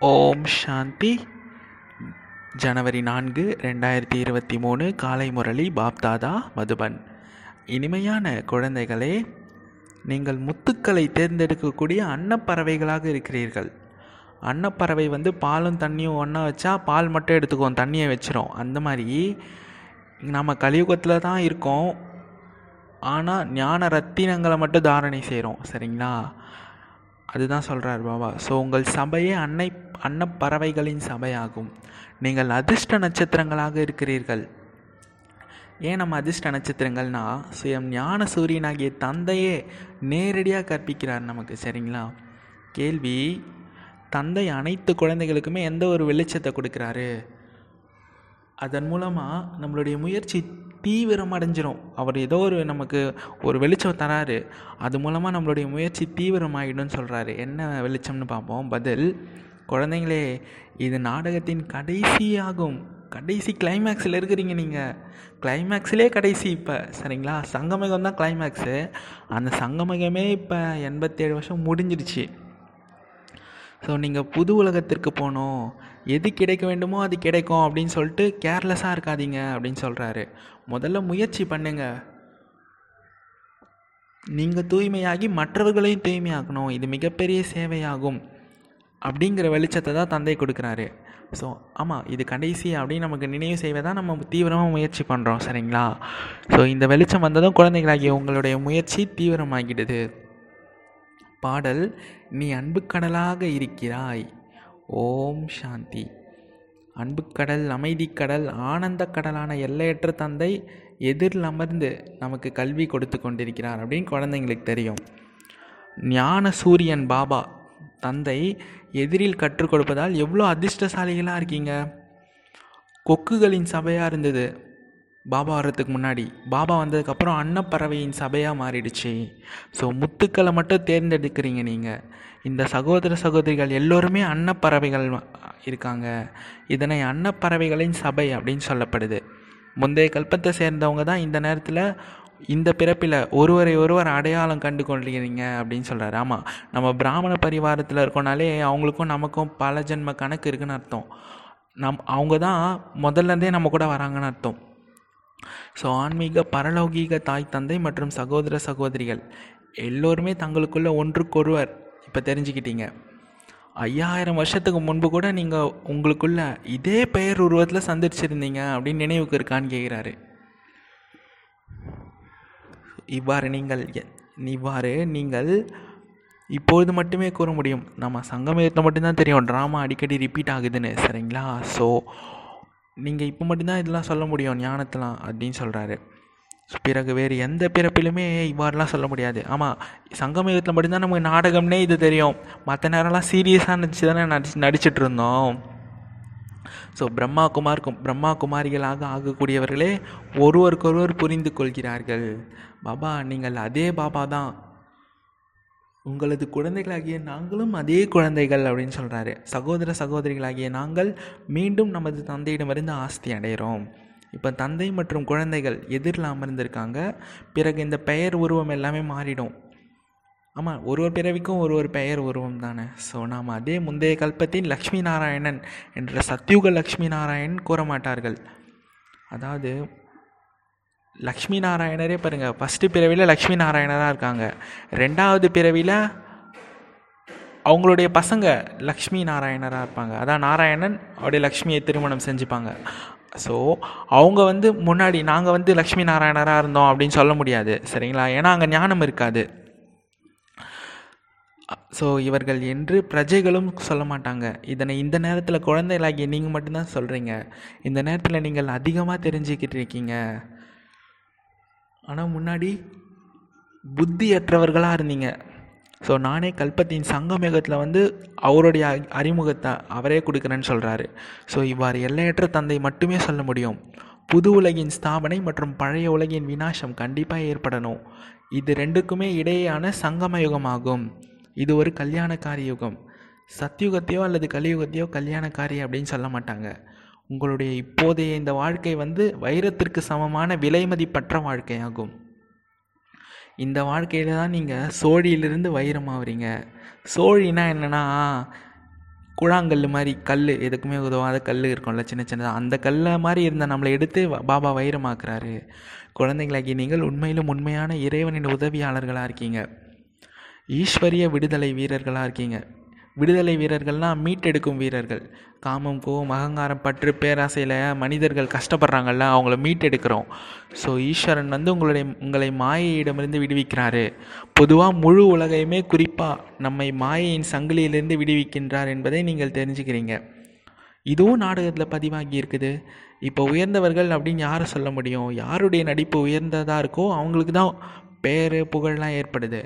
ஓம் சாந்தி. ஜனவரி நான்கு ரெண்டாயிரத்தி இருபத்தி மூணு காலை முரளி பாப்தாதா மதுபன். இனிமையான குழந்தைகளே நீங்கள் முத்துக்களை தேர்ந்தெடுக்கக்கூடிய அன்னப்பறவைகளாக இருக்கிறீர்கள். அன்னப்பறவை வந்து பாலும் தண்ணியும் ஒன்றா வச்சா பால் மட்டும் எடுத்துக்கும் தண்ணியை வச்சிரும். அந்த மாதிரி நம்ம கலியுகத்தில் தான் இருக்கோம். ஆனால் ஞான ரத்தினங்களை மட்டும் தாரணை செய்கிறோம் சரிங்களா? அதுதான் சொல்கிறார் பாபா. ஸோ உங்கள் சபையே அன்னை அன்னப்பறவைகளின் சபையாகும். நீங்கள் அதிர்ஷ்ட நட்சத்திரங்களாக இருக்கிறீர்கள். ஏன் நம்ம அதிர்ஷ்ட நட்சத்திரங்கள்னா சுயம் ஞான சூரியனாகிய தந்தையே நேரடியாக கற்பிக்கிறார் நமக்கு சரிங்களா? கேள்வி தந்தை அனைத்து குழந்தைகளுக்குமே எந்த ஒரு வெளிச்சத்தை கொடுக்குறாரு? அதன் மூலமாக நம்மளுடைய முயற்சி தீவிரம் அடைஞ்சிரும் அவர் ஏதோ ஒரு நமக்கு ஒரு வெளிச்சம் தராரு. அது மூலமாக நம்மளுடைய முயற்சி தீவிரமாகிடும்னு சொல்கிறாரு என்ன வெளிச்சம்னு பார்ப்போம். பதில் குழந்தைங்களே இது நாடகத்தின் கடைசியாகும். கடைசி கிளைமேக்ஸில் இருக்கிறீங்க நீங்கள் கிளைமேக்ஸ்லேயே கடைசி இப்போ. சரிங்களா? சங்கமகம் தான் கிளைமேக்ஸு அந்த சங்கமகமே இப்போ எண்பத்தேழு வருஷம் முடிஞ்சிருச்சு. ஸோ நீங்கள் புது உலகத்திற்கு போகணும். எது கிடைக்க வேண்டுமோ அது கிடைக்கும் அப்படின்னு சொல்லிட்டு கேர்லெஸ்ஸாக இருக்காதீங்க அப்படின்னு சொல்கிறாரு முதல்ல முயற்சி பண்ணுங்க. நீங்கள் தூய்மையாகி மற்றவர்களையும் தூய்மையாக்கணும். இது மிகப்பெரிய சேவையாகும் அப்படிங்கிற வெளிச்சத்தை தான் தந்தை கொடுக்குறாரு. ஸோ ஆமாம் இது கடைசி அப்படின்னு நமக்கு நினைவு செய்வதான் நம்ம தீவிரமாக முயற்சி பண்ணுறோம் சரிங்களா? ஸோ இந்த வெளிச்சம் வந்ததும் குழந்தைகளாகிய உங்களுடைய முயற்சி தீவிரமாகிடுது. பாடல் நீ அன்புக்கடலாக இருக்கிறாய் ஓம் சாந்தி. அன்புக்கடல் அமைதிக்கடல் ஆனந்த கடலான எல்லையற்ற தந்தை எதிரில் அமர்ந்து நமக்கு கல்வி கொடுத்து கொண்டிருக்கிறார் அப்படின்னு குழந்தைங்களுக்கு தெரியும். ஞான சூரியன் பாபா தந்தை எதிரில் கற்றுக் கொடுப்பதால் எவ்வளோ அதிர்ஷ்டசாலிகளாக இருக்கீங்க? கொக்குகளின் சபையாக இருந்தது. பாபா வர்றதுக்கு முன்னாடி பாபா வந்ததுக்கப்புறம் அன்னப்பறவையின் சபையாக மாறிடுச்சு. ஸோ முத்துக்களை மட்டும் தேர்ந்தெடுக்கிறீங்க நீங்கள் இந்த சகோதர சகோதரிகள் எல்லோருமே அன்னப்பறவைகள் இருக்காங்க. இதனை அன்னப்பறவைகளின் சபை அப்படின்னு சொல்லப்படுது. முந்தைய கல்பத்தை சேர்ந்தவங்க தான் இந்த நேரத்தில் இந்த பிறப்பில் ஒருவரை ஒருவர் அடையாளம் கண்டு கொள்கிறீங்க அப்படின்னு சொல்கிறாரு ஆமாம் நம்ம பிராமண பரிவாரத்தில் இருக்கோனாலே அவங்களுக்கும் நமக்கும் பல ஜென்ம கணக்கு இருக்குன்னு அர்த்தம். நம் அவங்க தான் முதல்லேருந்தே நம்ம கூட வராங்கன்னு அர்த்தம். ஸோ ஆன்மீக பரலௌகீக தாய் தந்தை மற்றும் சகோதர சகோதரிகள் எல்லோருமே தங்களுக்குள்ள ஒன்றுக்கொருவர். இப்போ தெரிஞ்சுக்கிட்டீங்க. ஐயாயிரம் வருஷத்துக்கு முன்பு கூட நீங்கள் உங்களுக்குள்ள இதே பெயர் உருவத்தில் சந்திச்சிருந்தீங்க அப்படின்னு நினைவுக்கு இருக்கான்னு கேட்குறாரு இவ்வாறு நீங்கள் இவ்வாறு நீங்கள் இப்பொழுது மட்டுமே கூற முடியும். நம்ம சங்கமயத்தில் மட்டும்தான் தெரியும். ட்ராமா அடிக்கடி ரிப்பீட் ஆகுதுன்னு. சரிங்களா? ஸோ நீங்கள் இப்போ மட்டும்தான் இதெல்லாம் சொல்ல முடியும் ஞானத்தெலாம் அப்படின்னு சொல்கிறாரு பிறகு வேறு எந்த பிறப்பிலுமே இவ்வாறுலாம் சொல்ல முடியாது. ஆமாம் சங்கமயுகத்தில் மட்டும்தான் நமக்கு நாடகம்னே இது தெரியும். மற்ற நேரம்லாம் சீரியஸாக நடிச்சு தானே நடிச்சு நடிச்சிட்டு இருந்தோம் ஸோ பிரம்மா குமாருக்கும் பிரம்மா குமாரிகளாக ஆகக்கூடியவர்களே ஒருவருக்கொருவர் புரிந்து கொள்கிறார்கள் பாபா நீங்கள் அதே பாபா தான். உங்களது குழந்தைகளாகிய நாங்களும் அதே குழந்தைகள் அப்படின்னு சொல்கிறாரு சகோதர சகோதரிகளாகிய நாங்கள் மீண்டும் நமது தந்தையிடமிருந்து ஆஸ்தி அடைகிறோம் இப்போ தந்தை மற்றும் குழந்தைகள் எதிரில் அமர்ந்திருக்காங்க பிறகு இந்த பெயர் உருவம் எல்லாமே மாறிடும். ஆமாம் ஒரு ஒரு பிறவிக்கும் ஒரு ஒரு பெயர் உருவம் தானே. ஸோ நாம் அதே முந்தைய கல்பத்தின் லக்ஷ்மி நாராயணன் என்ற சத்யுக லக்ஷ்மி நாராயணன் கூற மாட்டார்கள் அதாவது லக்ஷ்மி நாராயணரே பாருங்கள் ஃபஸ்ட்டு பிறவியில் லக்ஷ்மி நாராயணராக இருக்காங்க. ரெண்டாவது பிறவியில் அவங்களுடைய பசங்க லக்ஷ்மி நாராயணராக இருப்பாங்க. அதான் நாராயணன் அவருடைய லக்ஷ்மியை திருமணம் செஞ்சுப்பாங்க. ஸோ அவங்க வந்து முன்னாடி நாங்கள் வந்து லக்ஷ்மி நாராயணராக இருந்தோம் அப்படின்னு சொல்ல முடியாது. சரிங்களா? ஏன்னா அங்கே ஞானம் இருக்காது. ஸோ இவர்கள் என்று பிரஜைகளும் சொல்ல மாட்டாங்க. இதனை இந்த நேரத்தில் குழந்தைகளாகிய நீங்கள் மட்டும்தான் சொல்கிறீங்க இந்த நேரத்தில் நீங்கள் அதிகமாக தெரிஞ்சுக்கிட்டு இருக்கீங்க. ஆனால் முன்னாடி புத்தியற்றவர்களாக இருந்தீங்க. ஸோ நானே கல்பத்தின் சங்கமேகத்தில் வந்து அவருடைய அறிமுகத்தை அவரே கொடுக்குறேன்னு சொல்கிறாரு ஸோ இவ்வாறு எல்லையற்ற தந்தை மட்டுமே சொல்ல முடியும். புது உலகின் ஸ்தாபனை மற்றும் பழைய உலகின் வினாசம் கண்டிப்பாக ஏற்படணும். இது ரெண்டுக்குமே இடையேயான சங்கம யுகமாகும் இது ஒரு கல்யாணக்காரி யுகம். சத்யுகத்தையோ அல்லது கலியுகத்தையோ கல்யாணக்காரி அப்படின்னு சொல்ல மாட்டாங்க. உங்களுடைய இப்போதைய இந்த வாழ்க்கை வந்து வைரத்திற்கு சமமான விலைமதிப்பற்ற வாழ்க்கையாகும். இந்த வாழ்க்கையில் தான் நீங்கள் சோழியிலிருந்து வைரமாகறீங்க சோழினா என்னென்னா குழாங்கல் மாதிரி கல் எதுக்குமே உதவாத கல் இருக்கும்ல சின்ன சின்னதாக அந்த கல்லை மாதிரி இருந்த நம்மளை எடுத்து பாபா வைரமாக்குறாரு. குழந்தைங்களாகி நீங்கள் உண்மையிலும் உண்மையான இறைவனின் உதவியாளர்களாக இருக்கீங்க. ஈஸ்வரிய விடுதலை வீரர்களாக இருக்கீங்க. விடுதலை வீரர்கள்னால் மீட்டெடுக்கும் வீரர்கள். காமம் கோவம் அகங்காரம் பற்று பேராசையில் மனிதர்கள் கஷ்டப்படுறாங்கல்ல அவங்கள மீட்டெடுக்கிறோம். ஸோ ஈஸ்வரன் வந்து உங்களுடைய உங்களை மாயையிடமிருந்து விடுவிக்கிறாரு. பொதுவாக முழு உலகையுமே குறிப்பாக நம்மை மாயையின் சங்கிலியிலிருந்து விடுவிக்கின்றார் என்பதை நீங்கள் தெரிஞ்சுக்கிறீங்க. இதுவும் நாடகத்தில் பதிவாகி இருக்குது. இப்போ உயர்ந்தவர்கள் அப்படின்னு யாரை சொல்ல முடியும்? யாருடைய நடிப்பு உயர்ந்ததாக இருக்கோ அவங்களுக்கு தான் பேர் புகழ்லாம் ஏற்படுது.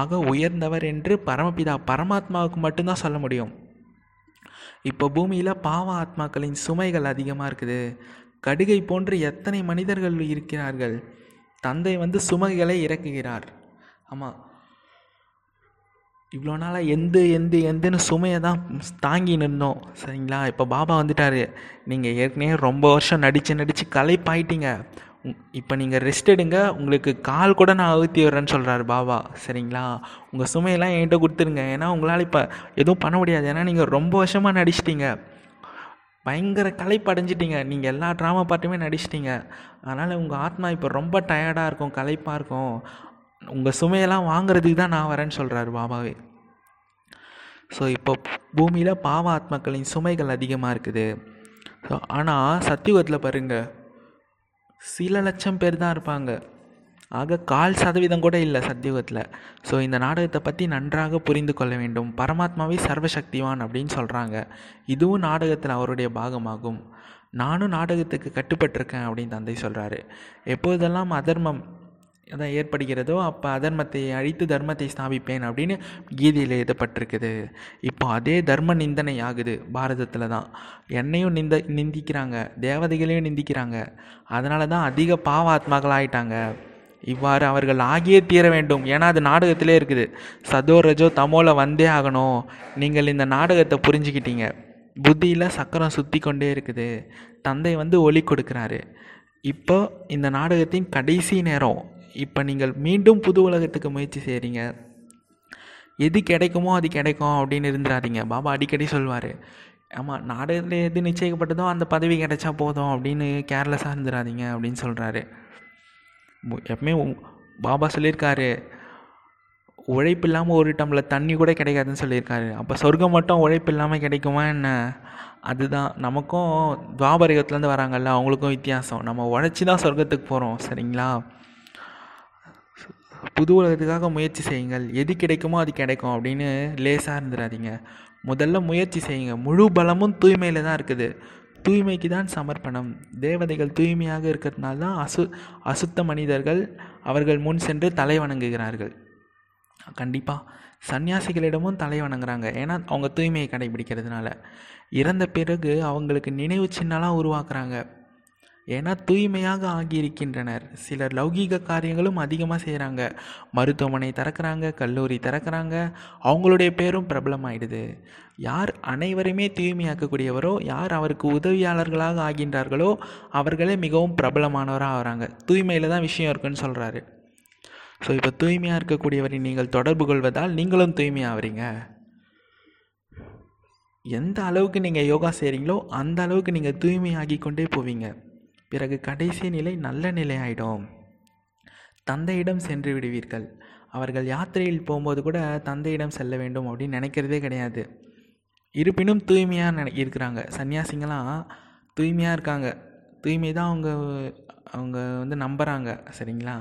ஆக உயர்ந்தவர் என்று பரமபிதா பரமாத்மாவுக்கு மட்டும்தான் சொல்ல முடியும். இப்போ பூமியில் பாவ ஆத்மாக்களின் சுமைகள் அதிகமாக இருக்குது. கடுகை போன்று எத்தனை மனிதர்கள் இருக்கிறார்கள். தந்தை வந்து சுமைகளை இறக்குகிறார். ஆமாம் இவ்வளோ நாளாக எந்த எந்த எந்தன்னு சுமையை தான் தாங்கி நின்றோம் சரிங்களா? இப்போ பாபா வந்துட்டார். நீங்கள் ஏற்கனவே ரொம்ப வருஷம் நடித்து நடித்து களைப்பாயிட்டீங்க. இப்போ நீங்கள் ரெஸ்ட் எடுங்க. உங்களுக்கு கால் கூட நான் அழுத்தி விடுறேன்னு சொல்கிறாரு பாபா. சரிங்களா? உங்கள் சுமையெல்லாம் என்கிட்ட கொடுத்துருங்க. ஏன்னா உங்களால் இப்போ எதுவும் பண்ண முடியாது. ஏன்னா நீங்கள் ரொம்ப வருஷமாக நடிச்சிட்டிங்க. பயங்கர களைப்பு அடைஞ்சிட்டிங்க. நீங்கள் எல்லா ட்ராமா பாட்டுமே நடிச்சிட்டிங்க. அதனால் உங்கள் ஆத்மா இப்போ ரொம்ப டயர்டாக இருக்கும் களைப்பாக இருக்கும். உங்கள் சுமையெல்லாம் வாங்குறதுக்கு தான் நான் வரேன்னு சொல்கிறாரு பாபாவே. ஸோ இப்போ பூமியில் பாவ ஆத்மாக்களின் சுமைகள் அதிகமாக இருக்குது. ஸோ ஆனால் சத்தியுகத்தில் பாருங்கள் சில லட்சம் பேர் தான் இருப்பாங்க. ஆக கால் சதவீதம் கூட இல்லை சத்தியுகத்தில். ஸோ இந்த நாடகத்தை பற்றி நன்றாக புரிந்து கொள்ள வேண்டும். பரமாத்மாவே சர்வசக்திவான் அப்படின்னு சொல்கிறாங்க இதுவும் நாடகத்தில் அவருடைய பாகமாகும். நானும் நாடகத்துக்கு கட்டுப்பட்டிருக்கேன் அப்படின்னு தந்தை சொல்கிறாரு எப்போதெல்லாம் அதர்மம் அதான் ஏற்படுகிறதோ அப்போ அதர்மத்தை அழித்து தர்மத்தை ஸ்தாபிப்பேன் அப்படின்னு கீதையில் எழுதப்பட்டிருக்குது. இப்போ அதே தர்ம நிந்தனை ஆகுது பாரதத்தில் தான். என்னையும் நிந்த நிந்திக்கிறாங்க தேவதைகளையும் நிந்திக்கிறாங்க. அதனால தான் அதிக பாவாத்மாக்கள் ஆயிட்டாங்க இவ்வாறு அவர்கள் ஆகியே தீர வேண்டும். ஏன்னா அது நாடகத்திலே இருக்குது. சதோ ரஜோ தமோல வந்தே ஆகணும். நீங்கள் இந்த நாடகத்தை புரிஞ்சுக்கிட்டீங்க. புத்தியில் சக்கரம் சுற்றி கொண்டே இருக்குது. தந்தை வந்து ஒளி கொடுக்குறாரு. இப்போ இந்த நாடகத்தின் கடைசி நேரம். இப்போ நீங்கள் மீண்டும் புது உலகத்துக்கு முயற்சி செய்கிறீங்க எது கிடைக்குமோ அது கிடைக்கும் அப்படின்னு இருந்துடாதீங்க பாபா அடிக்கடி சொல்வார். ஆமாம் நாடகத்தில் எது நிச்சயிக்கப்பட்டதோ அந்த பதவி கிடைச்சா போதும் அப்படின்னு கேர்லெஸ்ஸாக இருந்துடாதீங்க அப்படின்னு சொல்கிறாரு எப்பவுமே பாபா சொல்லியிருக்காரு. உழைப்பு இல்லாமல் ஒரு டம்ளர் தண்ணி கூட கிடைக்காதுன்னு சொல்லியிருக்காரு. அப்போ சொர்க்கம் மட்டும் உழைப்பு இல்லாமல் கிடைக்குமா என்ன? அதுதான். நமக்கும் துவாபரகத்துலேருந்து வராங்கல்ல அவங்களுக்கும் வித்தியாசம். நம்ம உழைச்சி தான் சொர்க்கத்துக்கு போகிறோம் சரிங்களா? புது உலகத்துக்காக முயற்சி செய்யுங்கள். எது கிடைக்குமோ அது கிடைக்கும் அப்படின்னு லேசாக இருந்துடாதீங்க முதல்ல முயற்சி செய்யுங்க. முழு பலமும் தூய்மையில் தான் இருக்குது. தூய்மைக்கு தான் சமர்ப்பணம். தேவதைகள் தூய்மையாக இருக்கிறதுனால தான் அசு அசுத்த மனிதர்கள் அவர்கள் முன் சென்று தலை வணங்குகிறார்கள். கண்டிப்பாக சன்னியாசிகளிடமும் தலை வணங்குறாங்க. ஏன்னா அவங்க தூய்மையை கடைபிடிக்கிறதுனால. இறந்த பிறகு அவங்களுக்கு நினைவு சின்னலாம் உருவாக்குறாங்க. ஏன்னா தூய்மையாக ஆகியிருக்கின்றனர். சிலர் லௌகீக காரியங்களும் அதிகமாக செய்கிறாங்க மருத்துவமனை திறக்கிறாங்க கல்லூரி திறக்கிறாங்க. அவங்களுடைய பேரும் பிரபலமாயிடுது. யார் அனைவருமே தூய்மையாக்கக்கூடியவரோ யார் அவருக்கு உதவியாளர்களாக ஆகின்றார்களோ அவர்களே மிகவும் பிரபலமானவராக ஆகிறாங்க. தூய்மையில் தான் விஷயம் இருக்குன்னு சொல்கிறாரு ஸோ இப்போ தூய்மையாக இருக்கக்கூடியவரை நீங்கள் தொடர்பு கொள்வதால் நீங்களும் தூய்மையாகிறீங்க எந்த அளவுக்கு நீங்கள் யோகா செய்கிறீங்களோ அந்த அளவுக்கு நீங்கள் தூய்மையாகி கொண்டே போவீங்க. பிறகு கடைசி நிலை நல்ல நிலை ஆகிடும் தந்தையிடம் சென்று விடுவீர்கள். அவர்கள் யாத்திரையில் போகும்போது கூட தந்தையிடம் செல்ல வேண்டும் அப்படின்னு நினைக்கிறதே கிடையாது. இருப்பினும் தூய்மையாக நினை இருக்கிறாங்க. சன்னியாசிங்களாம் தூய்மையாக இருக்காங்க. தூய்மை தான் அவங்க அவங்க வந்து நம்புகிறாங்க சரிங்களா?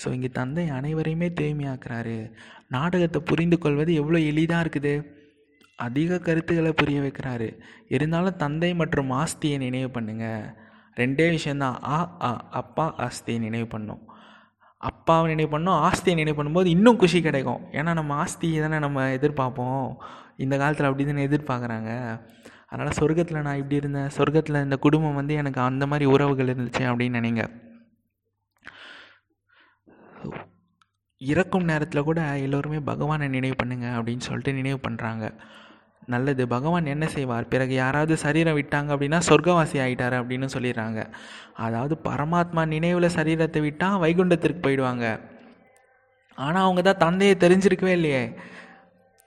ஸோ இங்கே தந்தை அனைவரையுமே தூய்மையாக்குறாரு. நாடகத்தை புரிந்து கொள்வது எவ்வளோ எளிதாக இருக்குது? அதிக கருத்துக்களை புரிய வைக்கிறாரு. இருந்தாலும் தந்தை மற்றும் ஆஸ்தியை நினைவு பண்ணுங்கள் ரெண்டே விஷயந்தான். ஆ ஆ அப்பா ஆஸ்தியை நினைவு பண்ணும். அப்பாவை நினைவு பண்ணோம் ஆஸ்தியை நினைவு பண்ணும்போது இன்னும் குஷி கிடைக்கும். ஏன்னா நம்ம ஆஸ்தியை தானே நம்ம எதிர்பார்ப்போம். இந்த காலத்தில் அப்படி தானே எதிர்பார்க்குறாங்க. அதனால் சொர்க்கத்தில் நான் இப்படி இருந்தேன் சொர்க்கத்தில் இந்த குடும்பம் வந்து எனக்கு அந்த மாதிரி உறவுகள் இருந்துச்சு அப்படின்னு நினைங்க. இறக்கும் நேரத்தில் கூட எல்லோருமே பகவானை நினைவு பண்ணுங்க அப்படின்னு சொல்லிட்டு நினைவு பண்ணுறாங்க நல்லது. பகவான் என்ன செய்வார்? பிறகு யாராவது சரீரம் விட்டாங்க அப்படின்னா சொர்க்கவாசி ஆகிட்டார் அப்படின்னு சொல்லிடுறாங்க. அதாவது பரமாத்மா நினைவில் சரீரத்தை விட்டால் வைகுண்டத்திற்கு போயிடுவாங்க. ஆனால் அவங்க தான் தந்தையை தெரிஞ்சிருக்கவே இல்லையே.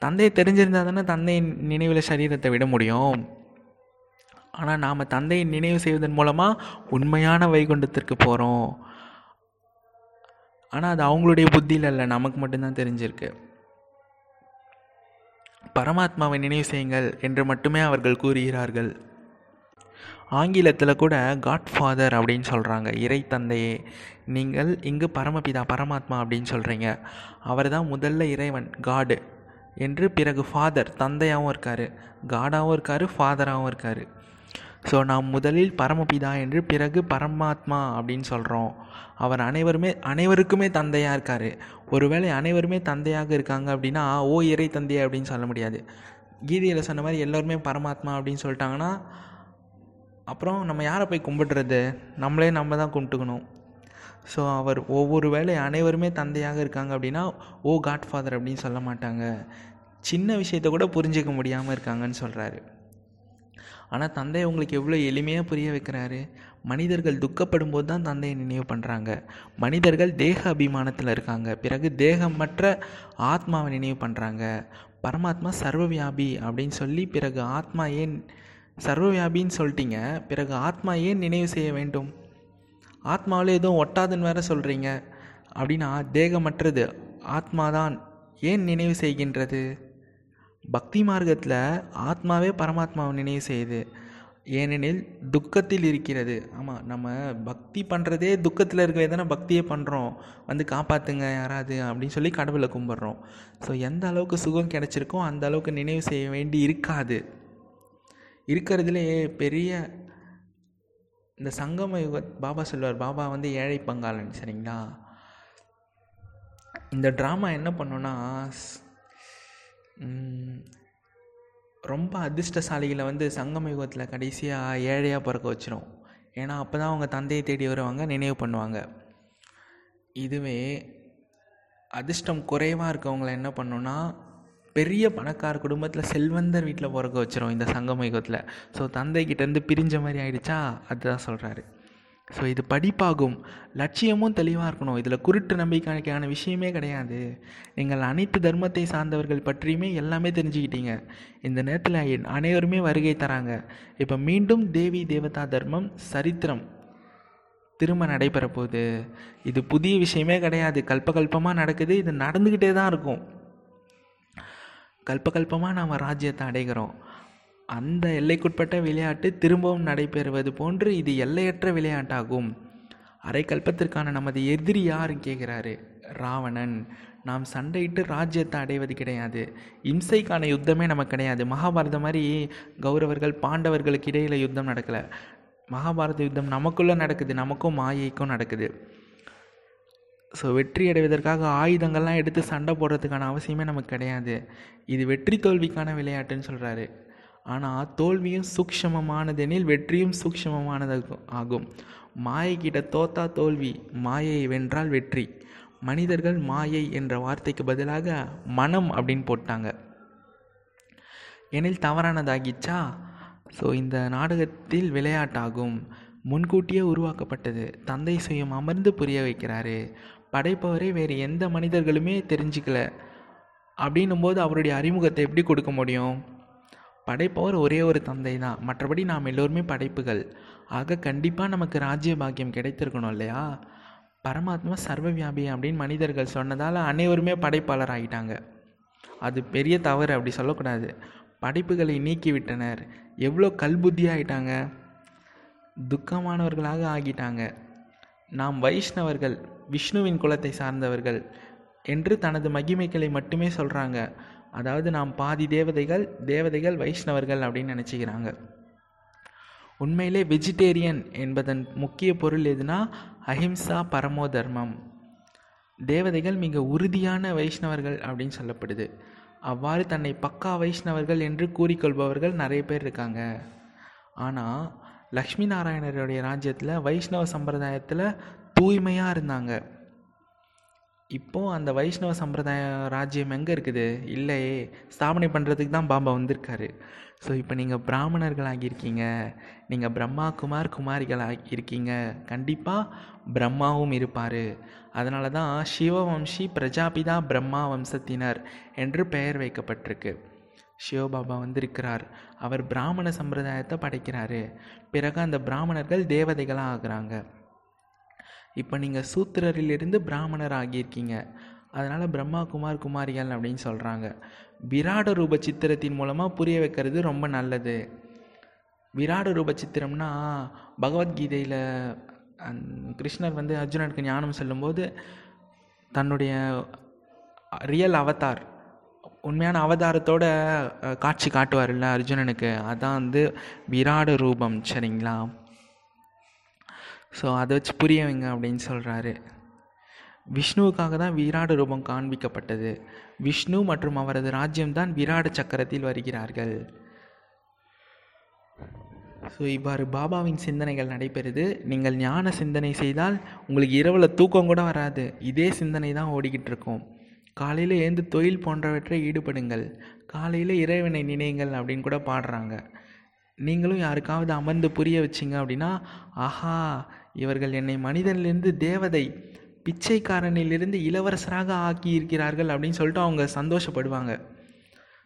தந்தையை தெரிஞ்சிருந்தால் தானே தந்தையின் நினைவில் சரீரத்தை விட முடியும். ஆனால் நாம் தந்தையை நினைவு செய்வதன் மூலமாக உண்மையான வைகுண்டத்திற்கு போகிறோம் ஆனால் அது அவங்களுடைய புத்தியில் இல்லை. நமக்கு மட்டும்தான் தெரிஞ்சிருக்கு. பரமாத்மாவை நினைவு செய்யுங்கள் என்று மட்டுமே அவர்கள் கூறுகிறார்கள். ஆங்கிலத்தில் கூட காட் ஃபாதர் அப்படின்னு சொல்கிறாங்க இறை தந்தையே நீங்கள் இங்கு பரமபிதா பரமாத்மா அப்படின்னு சொல்கிறீங்க அவர் தான் முதல்ல இறைவன் காடு என்று பிறகு ஃபாதர் தந்தையாகவும் இருக்கார். காடாகவும் இருக்கார் ஃபாதராகவும் இருக்கார். ஸோ நாம் முதலில் பரமபிதா என்று பிறகு பரமாத்மா அப்படின்னு சொல்கிறோம் அவர் அனைவருமே அனைவருக்குமே தந்தையாக இருக்கார். ஒருவேளை அனைவருமே தந்தையாக இருக்காங்க அப்படின்னா ஓ இறை தந்தை அப்படின்னு சொல்ல முடியாது. கீதையில் சொன்ன மாதிரி எல்லோருமே பரமாத்மா அப்படின்னு சொல்லிட்டாங்கன்னா அப்புறம் நம்ம யாரை போய் கும்பிடுறது? நம்மளே நம்ம தான் கும்பிட்டுக்கணும். ஸோ அவர் ஒவ்வொரு வேளை அனைவருமே தந்தையாக இருக்காங்க அப்படின்னா ஓ காட் ஃபாதர் அப்படின்னு சொல்ல மாட்டாங்க. சின்ன விஷயத்த கூட புரிஞ்சிக்க முடியாமல் இருக்காங்கன்னு சொல்கிறாரு ஆனால் தந்தை உங்களுக்கு எவ்வளோ எளிமையாக புரிய வைக்கிறாரு? மனிதர்கள் துக்கப்படும் போது தான் தந்தையை நினைவு பண்ணுறாங்க மனிதர்கள் தேக அபிமானத்தில் இருக்காங்க. பிறகு தேகமற்ற ஆத்மாவை நினைவு பண்ணுறாங்க பரமாத்மா சர்வவியாபி அப்படின்னு சொல்லி பிறகு ஆத்மா ஏன் சர்வவியாபின்னு சொல்லிட்டீங்க. பிறகு ஆத்மா ஏன் நினைவு செய்ய வேண்டும்? ஆத்மாவில் எதுவும் ஒட்டாதுன்னு வேற சொல்கிறீங்க அப்படின்னா தேகமற்றது ஆத்மாதான் ஏன் நினைவு செய்கின்றது? பக்தி மார்க்கத்தில் ஆத்மாவே பரமாத்மாவை நினைவு செய்யுது. ஏனெனில் துக்கத்தில் இருக்கிறது. ஆமாம் நம்ம பக்தி பண்ணுறதே துக்கத்தில் இருக்கிறது தானே பக்தியே பண்ணுறோம் வந்து காப்பாற்றுங்க யாராவது அப்படின்னு சொல்லி கடவுளை கும்பிட்றோம். ஸோ எந்த அளவுக்கு சுகம் கிடச்சிருக்கோ அந்த அளவுக்கு நினைவு செய்ய வேண்டி இருக்காது. இருக்கிறதுலே பெரிய இந்த சங்கம யுக பாபா சொல்லுவார் பாபா வந்து ஏழை பங்காளன். சரிங்களா? இந்த ட்ராமா என்ன பண்ணோன்னா ரொம்ப அதிர்ஷ்டசாலிகளை வந்து சங்கம் யுகத்தில் கடைசியாக ஏழையாக பிறக்க வச்சிரும். ஏன்னா அப்போ தான் அவங்க தந்தையை தேடி வருவாங்க நினைவு பண்ணுவாங்க. இதுவே அதிர்ஷ்டம் குறைவாக இருக்கவங்கள என்ன பண்ணுன்னா பெரிய பணக்கார குடும்பத்தில் செல்வந்தர் வீட்டில் பிறக்க வச்சிரும் இந்த சங்கம் யுகத்தில். ஸோ தந்தைக்கிட்டேருந்து பிரிஞ்ச மாதிரி ஆயிடுச்சா? அதுதான் சொல்கிறாரு ஸோ இது படிப்பாகும். லட்சியமும் தெளிவாக இருக்கணும். இதில் குருட்டு நம்பிக்கைக்கான விஷயமே கிடையாது. நீங்கள் அனைத்து தர்மத்தை சார்ந்தவர்கள் பற்றியுமே எல்லாமே தெரிஞ்சுக்கிட்டீங்க. இந்த நேரத்தில் அனைவருமே வருகை தராங்க. இப்போ மீண்டும் தேவி தேவதா தர்மம் சரித்திரம் திரும்ப நடைபெற போகுது. இது புதிய விஷயமே கிடையாது. கல்பகல்பமாக நடக்குது. இது நடந்துக்கிட்டே தான் இருக்கும். கல்பகல்பமாக நாம் ராஜ்யத்தை அடைகிறோம். அந்த எல்லைக்குட்பட்ட விளையாட்டு திரும்பவும் நடைபெறுவது போன்று இது எல்லையற்ற விளையாட்டாகும். அரைக்கல்பத்திற்கான நமது எதிரி யாருன்னு கேட்குறாரு ராவணன். நாம் சண்டையிட்டு ராஜ்யத்தை அடைவது கிடையாது. இம்சைக்கான யுத்தமே நமக்கு கிடையாது. மகாபாரதம் மாதிரி கௌரவர்கள் பாண்டவர்களுக்கு இடையில் யுத்தம் நடக்கலை. மகாபாரத யுத்தம் நமக்குள்ளே நடக்குது. நமக்கும் மாயைக்கும் நடக்குது. ஸோ வெற்றி அடைவதற்காக ஆயுதங்கள்லாம் எடுத்து சண்டை போடுறதுக்கான அவசியமே நமக்கு கிடையாது. இது வெற்றி தோல்விக்கான விளையாட்டுன்னு சொல்கிறாரு ஆனால் தோல்வியும் சூக்ஷமமானதெனில் வெற்றியும் சூக்ஷமமானது ஆகும். மாயை தோத்தா தோல்வி மாயையை வென்றால் வெற்றி. மனிதர்கள் மாயை என்ற வார்த்தைக்கு பதிலாக மனம் அப்படின்னு போட்டாங்க. எனில் தவறானதாகிச்சா? ஸோ இந்த நாடகத்தில் விளையாட்டாகும். முன்கூட்டியே உருவாக்கப்பட்டது. தந்தை சுயம் அமர்ந்து புரிய வைக்கிறாரு. படைப்பவரே வேறு எந்த மனிதர்களுமே தெரிஞ்சுக்கல. அப்படின்னும் போது அவருடைய அறிமுகத்தை எப்படி கொடுக்க முடியும்? படைப்பவர் ஒரே ஒரு தந்தை தான் மற்றபடி நாம் எல்லோருமே படைப்புகள். ஆக கண்டிப்பாக நமக்கு ராஜ்ய பாக்கியம் கிடைத்திருக்கணும் இல்லையா? பரமாத்மா சர்வவியாபி அப்படின்னு மனிதர்கள் சொன்னதால் அனைவருமே படைப்பாளர் ஆகிட்டாங்க அது பெரிய தவறு அப்படி சொல்லக்கூடாது. படைப்புகளை நீக்கிவிட்டனர். எவ்வளோ கல்புத்தி ஆகிட்டாங்க துக்கமானவர்களாக ஆகிட்டாங்க. நாம் வைஷ்ணவர்கள் விஷ்ணுவின் குலத்தை சார்ந்தவர்கள் என்று தனது மகிமைகளை மட்டுமே சொல்கிறாங்க அதாவது நாம் பாதி தேவதைகள் தேவதைகள் வைஷ்ணவர்கள் அப்படின்னு நினச்சிக்கிறாங்க. உண்மையிலே வெஜிடேரியன் என்பதன் முக்கிய பொருள் எதுனா அஹிம்சா பரமோ தர்மம். தேவதைகள் மிக உறுதியான வைஷ்ணவர்கள் அப்படின்னு சொல்லப்படுது. அவ்வாறு தன்னை பக்கா வைஷ்ணவர்கள் என்று கூறிக்கொள்பவர்கள் நிறைய பேர் இருக்காங்க. ஆனால் லக்ஷ்மி நாராயணருடைய ராஜ்யத்தில் வைஷ்ணவ சம்பிரதாயத்தில் தூய்மையாக இருந்தாங்க. இப்போது அந்த வைஷ்ணவ சம்பிரதாய ராஜ்யம் எங்கே இருக்குது? இல்லையே. ஸ்தாபனை பண்ணுறதுக்கு தான் பாபா வந்திருக்காரு. ஸோ இப்போ நீங்கள் பிராமணர்கள் ஆகியிருக்கீங்க நீங்கள் பிரம்மா குமார் குமாரிகளாக இருக்கீங்க கண்டிப்பாக பிரம்மாவும் இருப்பார். அதனால தான் சிவவம்சி பிரஜாபிதா பிரம்மா வம்சத்தினர் என்று பெயர் வைக்கப்பட்டிருக்கு. சிவபாபா வந்திருக்கிறார். அவர் பிராமண சம்பிரதாயத்தை படைக்கிறாரு. பிறகு அந்த பிராமணர்கள் தேவதைகளாக ஆகிறாங்க இப்போ நீங்கள் சூத்திரரிலிருந்து பிராமணர் ஆகியிருக்கீங்க அதனால் பிரம்மா குமார் குமாரிகள் அப்படின்னு சொல்கிறாங்க விராட ரூப சித்திரத்தின் மூலமாக புரிய வைக்கிறது ரொம்ப நல்லது. விராட ரூப சித்திரம்னா பகவத்கீதையில் கிருஷ்ணர் வந்து அர்ஜுனனுக்கு ஞானம் சொல்லும்போது தன்னுடைய ரியல் அவதார் உண்மையான அவதாரத்தோட காட்சி காட்டுவார்ல அர்ஜுனனுக்கு. அதான் வந்து விராட ரூபம் சரிங்களா? ஸோ அதை வச்சு புரிய வைங்க அப்படின்னு சொல்கிறாரு விஷ்ணுவுக்காக தான் விராட ரூபம் காண்பிக்கப்பட்டது. விஷ்ணு மற்றும் அவரது ராஜ்யம்தான் விராட சக்கரத்தில் வருகிறார்கள். ஸோ இவ்வாறு பாபாவின் சிந்தனைகள் நடைபெறுது. நீங்கள் ஞான சிந்தனை செய்தால் உங்களுக்கு இரவில் தூக்கம் கூட வராது. இதே சிந்தனை தான் ஓடிக்கிட்டு இருக்கும். காலையில் எழுந்து தொழில் போன்றவற்றை ஈடுபடுங்கள். காலையில் இறைவனை நினையுங்கள் அப்படின்னு கூட பாடுறாங்க. நீங்களும் யாருக்காவது அமர்ந்து புரிய வச்சிங்க அப்படின்னா ஆஹா இவர்கள் என்னை மனிதனிலிருந்து தேவதை பிச்சைக்காரனிலிருந்து இளவரசராக ஆக்கி இருக்கிறார்கள் அப்படின்னு சொல்லிட்டு அவங்க சந்தோஷப்படுவாங்க.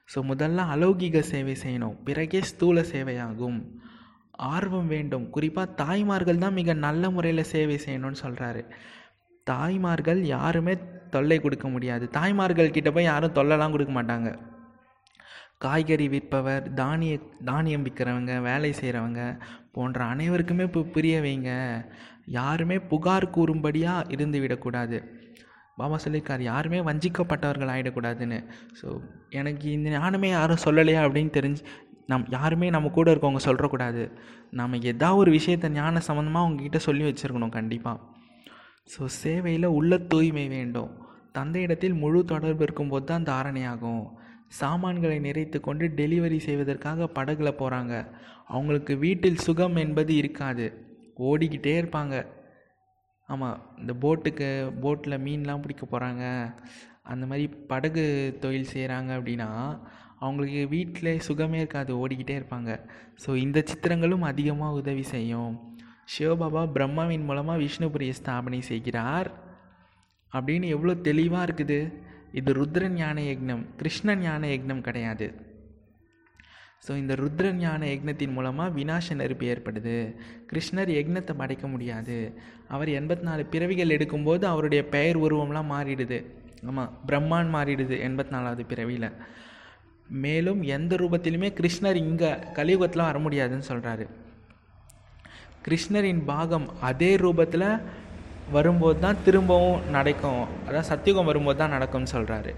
ஸோ முதல்ல அலௌகிக சேவை செய்யணும். பிறகே ஸ்தூல சேவையாகும். ஆர்வம் வேண்டும். குறிப்பாக தாய்மார்கள் தான் மிக நல்ல முறையில் சேவை செய்யணும்னு சொல்கிறாரு தாய்மார்கள் யாருமே தொல்லை கொடுக்க முடியாது. தாய்மார்கள் கிட்ட போய் யாரும் தொல்லைலாம் கொடுக்க மாட்டாங்க. காய்கறி விற்பவர் தானிய தானியம் விற்கிறவங்க வேலை செய்கிறவங்க போன்ற அனைவருக்குமே இப்போ புரிய வைங்க. யாருமே புகார் கூறும்படியாக இருந்து விடக்கூடாது பாபா சொல்லியிருக்கார் யாருமே வஞ்சிக்கப்பட்டவர்கள் ஆகிடக்கூடாதுன்னு ஸோ எனக்கு இந்த ஞானமே யாரும் சொல்லலையா அப்படின்னு தெரிஞ்சு நம் யாருமே நம்ம கூட இருக்கவங்க சொல்கிறக்கூடாது நம்ம ஏதாவது ஒரு விஷயத்தை ஞான சம்மந்தமாக அவங்கக்கிட்ட சொல்லி வச்சுருக்கணும் கண்டிப்பாக ஸோ சேவையில் உள்ள தூய்மை வேண்டும். தந்தையிடத்தில் முழு தொடர்பு இருக்கும்போது தான் தாரணையாகும். சாமான்களை நிறைத்து கொண்டு டெலிவரி செய்வதற்காக படகுல போகிறாங்க அவங்களுக்கு வீட்டில் சுகம் என்பது இருக்காது. ஓடிக்கிட்டே இருப்பாங்க. ஆமாம் இந்த போட்டுக்கு போட்டில் மீன்லாம் பிடிக்க போகிறாங்க அந்த மாதிரி படகு தொழில் செய்கிறாங்க அப்படின்னா அவங்களுக்கு வீட்டில் சுகமே இருக்காது. ஓடிக்கிட்டே இருப்பாங்க. ஸோ இந்த சித்திரங்களும் அதிகமாக உதவி செய்யும். சிவபாபா பிரம்மாவின் மூலமாக விஷ்ணுபுரிய ஸ்தாபனை செய்கிறார். அப்படின்னு எவ்வளோ தெளிவாக இருக்குது. இது ருத்ர ஞான யக்னம் கிருஷ்ண ஞான யக்னம் கிடையாது. ஸோ இந்த ருத்ர ஞான யக்னத்தின் மூலமாக வினாச நெருப்பு ஏற்படுது. கிருஷ்ணர் யக்னத்தை படைக்க முடியாது. அவர் எண்பத்தி நாலு பிறவிகள் எடுக்கும்போது அவருடைய பெயர் உருவம்லாம் மாறிடுது. ஆமாம் பிரம்மான் மாறிடுது எண்பத்தி நாலாவது பிறவியில். மேலும் எந்த ரூபத்திலுமே கிருஷ்ணர் இங்கே கலியுகத்தில் வர முடியாதுன்னு சொல்கிறாரு கிருஷ்ணரின் பாகம் அதே ரூபத்தில் வரும்போது தான் திரும்பவும் நடக்கும். அதான் சத்தியுகம் வரும்போது தான் நடக்கும்னு சொல்கிறாரு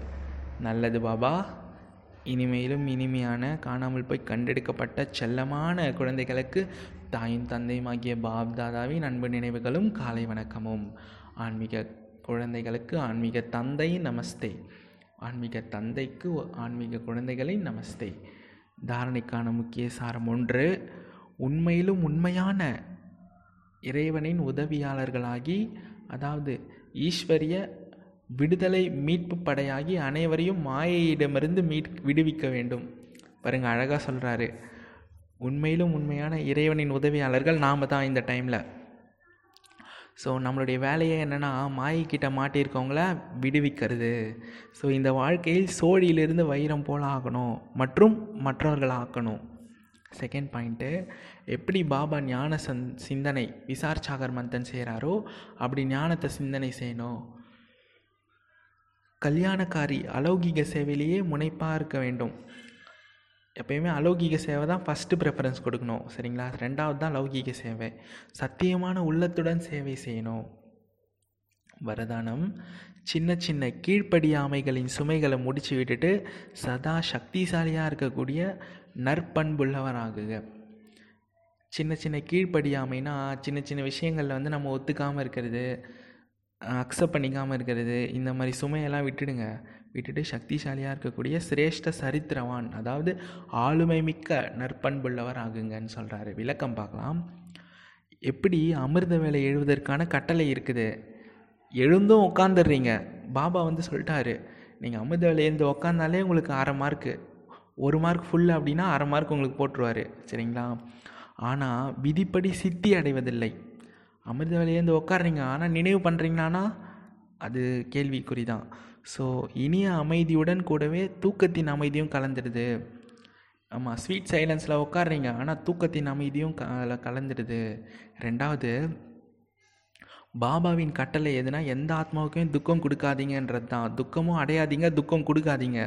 நல்லது பாபா. இனிமேலும் இனிமையான காணாமல் போய் கண்டெடுக்கப்பட்ட செல்லமான குழந்தைகளுக்கு தாயும் தந்தையும் ஆகிய பாப் தாதாவின் அன்பு நினைவுகளும் காலை வணக்கமும். ஆன்மீக குழந்தைகளுக்கு ஆன்மீக தந்தை நமஸ்தே. ஆன்மீக தந்தைக்கு ஆன்மீக குழந்தைகளை நமஸ்தே. தாரணைக்கான முக்கிய சாரம் ஒன்று உண்மையிலும் உண்மையான இறைவனின் உதவியாளர்களாகி அதாவது ஈஸ்வரிய விடுதலை மீட்பு படையாகி அனைவரையும் மாயையிடமிருந்து மீட் விடுவிக்க வேண்டும். பாருங்க அழகாக சொல்கிறாரு உண்மையிலும் உண்மையான இறைவனின் உதவியாளர்கள் நாம் தான் இந்த டைமில் ஸோ நம்மளுடைய வேலையே என்னென்னா மாயைக்கிட்ட மாட்டியிருக்கவங்கள விடுவிக்கிறது. ஸோ இந்த வாழ்க்கையில் சோழியிலிருந்து வைரம் போல ஆகணும் மற்றும் மற்றவர்கள் ஆக்கணும் செகண்ட் பாயிண்ட்டு எப்படி பாபா ஞான சந் சிந்தனை விசார் சாகர் மந்தன் செய்கிறாரோ அப்படி ஞானத்தை சிந்தனை செய்யணும். கல்யாணக்காரி அலௌகிக சேவையிலேயே முனைப்பாக இருக்க வேண்டும். எப்பயுமே அலௌகிக சேவை தான் ஃபஸ்ட்டு ப்ரிஃபரன்ஸ் கொடுக்கணும் சரிங்களா? ரெண்டாவது தான் லௌகீக சேவை. சத்தியமான உள்ளத்துடன் சேவை செய்யணும். வரதானம் சின்ன சின்ன கீழ்ப்படியாமைகளின் சுமைகளை முடிச்சு விட்டுட்டு சதா சக்திசாலியாக இருக்கக்கூடிய நற்பண்புள்ளவராகுக சின்ன சின்ன கீழ்ப்படியாமைனா சின்ன சின்ன விஷயங்களில் வந்து நம்ம ஒத்துக்காமல் இருக்கிறது அக்செப்ட் பண்ணிக்காமல் இருக்கிறது இந்த மாதிரி சுமையெல்லாம் விட்டுடுங்க. விட்டுட்டு சக்திசாலியாக இருக்கக்கூடிய சிரேஷ்ட சரித்திரவான் அதாவது ஆளுமை மிக்க நற்பண்புள்ளவர் ஆகுங்கன்னு சொல்கிறாரு விளக்கம் பார்க்கலாம். எப்படி அமிர்த வேலை எழுவதற்கான கட்டளை இருக்குது? எழுந்தும் உட்காந்துடுறீங்க பாபா வந்து சொல்லிட்டாரு நீங்கள் அமிர்த வேலை எழுந்து உட்காந்தாலே உங்களுக்கு அரை மார்க்கு ஒரு மார்க் ஃபுல் அப்படின்னா அரை மார்க் உங்களுக்கு போட்டுருவார். சரிங்களா? ஆனால் விதிப்படி சித்தி அடைவதில்லை. அமிர்த வழியிலேருந்து உட்காடுறீங்க ஆனால் நினைவு பண்ணுறீங்களான்னா அது கேள்விக்குறி தான் ஸோ இனிய அமைதியுடன் கூடவே தூக்கத்தின் அமைதியும் கலந்துடுது. ஆமாம் ஸ்வீட் சைலன்ஸில் உட்காடுறீங்க ஆனால் தூக்கத்தின் அமைதியும் க கலந்துடுது. ரெண்டாவது பாபாவின் கட்டளை எதுனா எந்த ஆத்மாவுக்கும் துக்கம் கொடுக்காதீங்கன்றது தான் துக்கமும் அடையாதீங்க துக்கம் கொடுக்காதீங்க.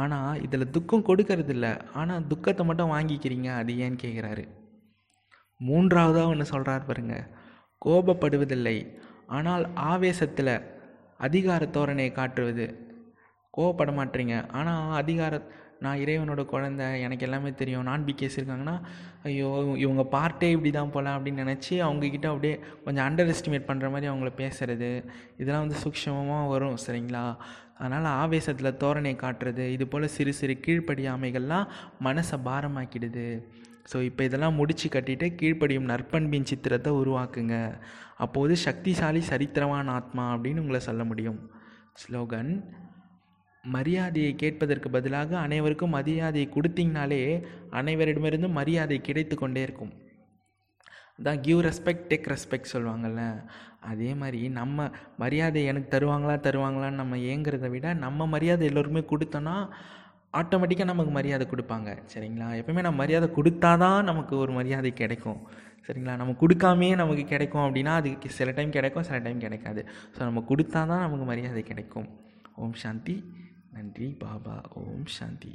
ஆனால் இதில் துக்கம் கொடுக்கறதில்ல. ஆனால் துக்கத்தை மட்டும் வாங்கிக்கிறீங்க அது ஏன்னு கேட்குறாரு மூன்றாவதாக ஒன்று சொல்கிறார் பாருங்க. கோபப்படுவதில்லை. ஆனால் ஆவேசத்தில் அதிகார தோரணையை காட்டுவது. கோவப்பட மாட்டீங்க. ஆனால் அதிகார நான் இறைவனோட குழந்த எனக்கு எல்லாமே தெரியும். நான் பிகேஸ் இருக்காங்கன்னா ஐயோ இவங்க பார்ட்டே இப்படி தான் போகலாம் அப்படின்னு நினச்சி அவங்கக்கிட்ட அப்படியே கொஞ்சம் அண்டர் எஸ்டிமேட் பண்ணுற மாதிரி அவங்கள பேசுகிறது இதெல்லாம் வந்து சூக்ஷமமாக வரும் சரிங்களா? அதனால் ஆவேசத்தில் தோரணை காட்டுறது இது போல் சிறு சிறு கீழ்ப்படியாமைகள்லாம் மனசை பாரமாக்கிடுது. ஸோ இப்போ இதெல்லாம் முடிச்சு கட்டிட்டு கீழ்ப்படியும் நற்பண்பின் சித்திரத்தை உருவாக்குங்க. அப்போது சக்திசாலி சரித்திரமான ஆத்மா அப்படின்னு உங்களை சொல்ல முடியும். ஸ்லோகன் மரியாதையை கேட்பதற்கு பதிலாக அனைவருக்கும் மரியாதையை கொடுத்தீங்கனாலே அனைவரிடமிருந்தும் மரியாதை கிடைத்து கொண்டே இருக்கும். அதான் கிவ் ரெஸ்பெக்ட் டேக் ரெஸ்பெக்ட் சொல்லுவாங்கள்ல அதே மாதிரி நம்ம மரியாதை எனக்கு தருவாங்களா தருவாங்களான்னு நம்ம ஏங்கிறத விட நம்ம மரியாதை எல்லோருமே கொடுத்தோன்னா ஆட்டோமேட்டிக்காக நமக்கு மரியாதை கொடுப்பாங்க. சரிங்களா? எப்பவுமே நம்ம மரியாதை கொடுத்தா தான் நமக்கு ஒரு மரியாதை கிடைக்கும். சரிங்களா? நம்ம கொடுக்காமையே நமக்கு கிடைக்கும் அப்படின்னா அதுக்கு சில டைம் கிடைக்கும் சில டைம் கிடைக்காது. ஸோ நம்ம கொடுத்தா தான் நமக்கு மரியாதை கிடைக்கும். ஓம் சாந்தி. நன்றி பாபா. ஓம் சாந்தி.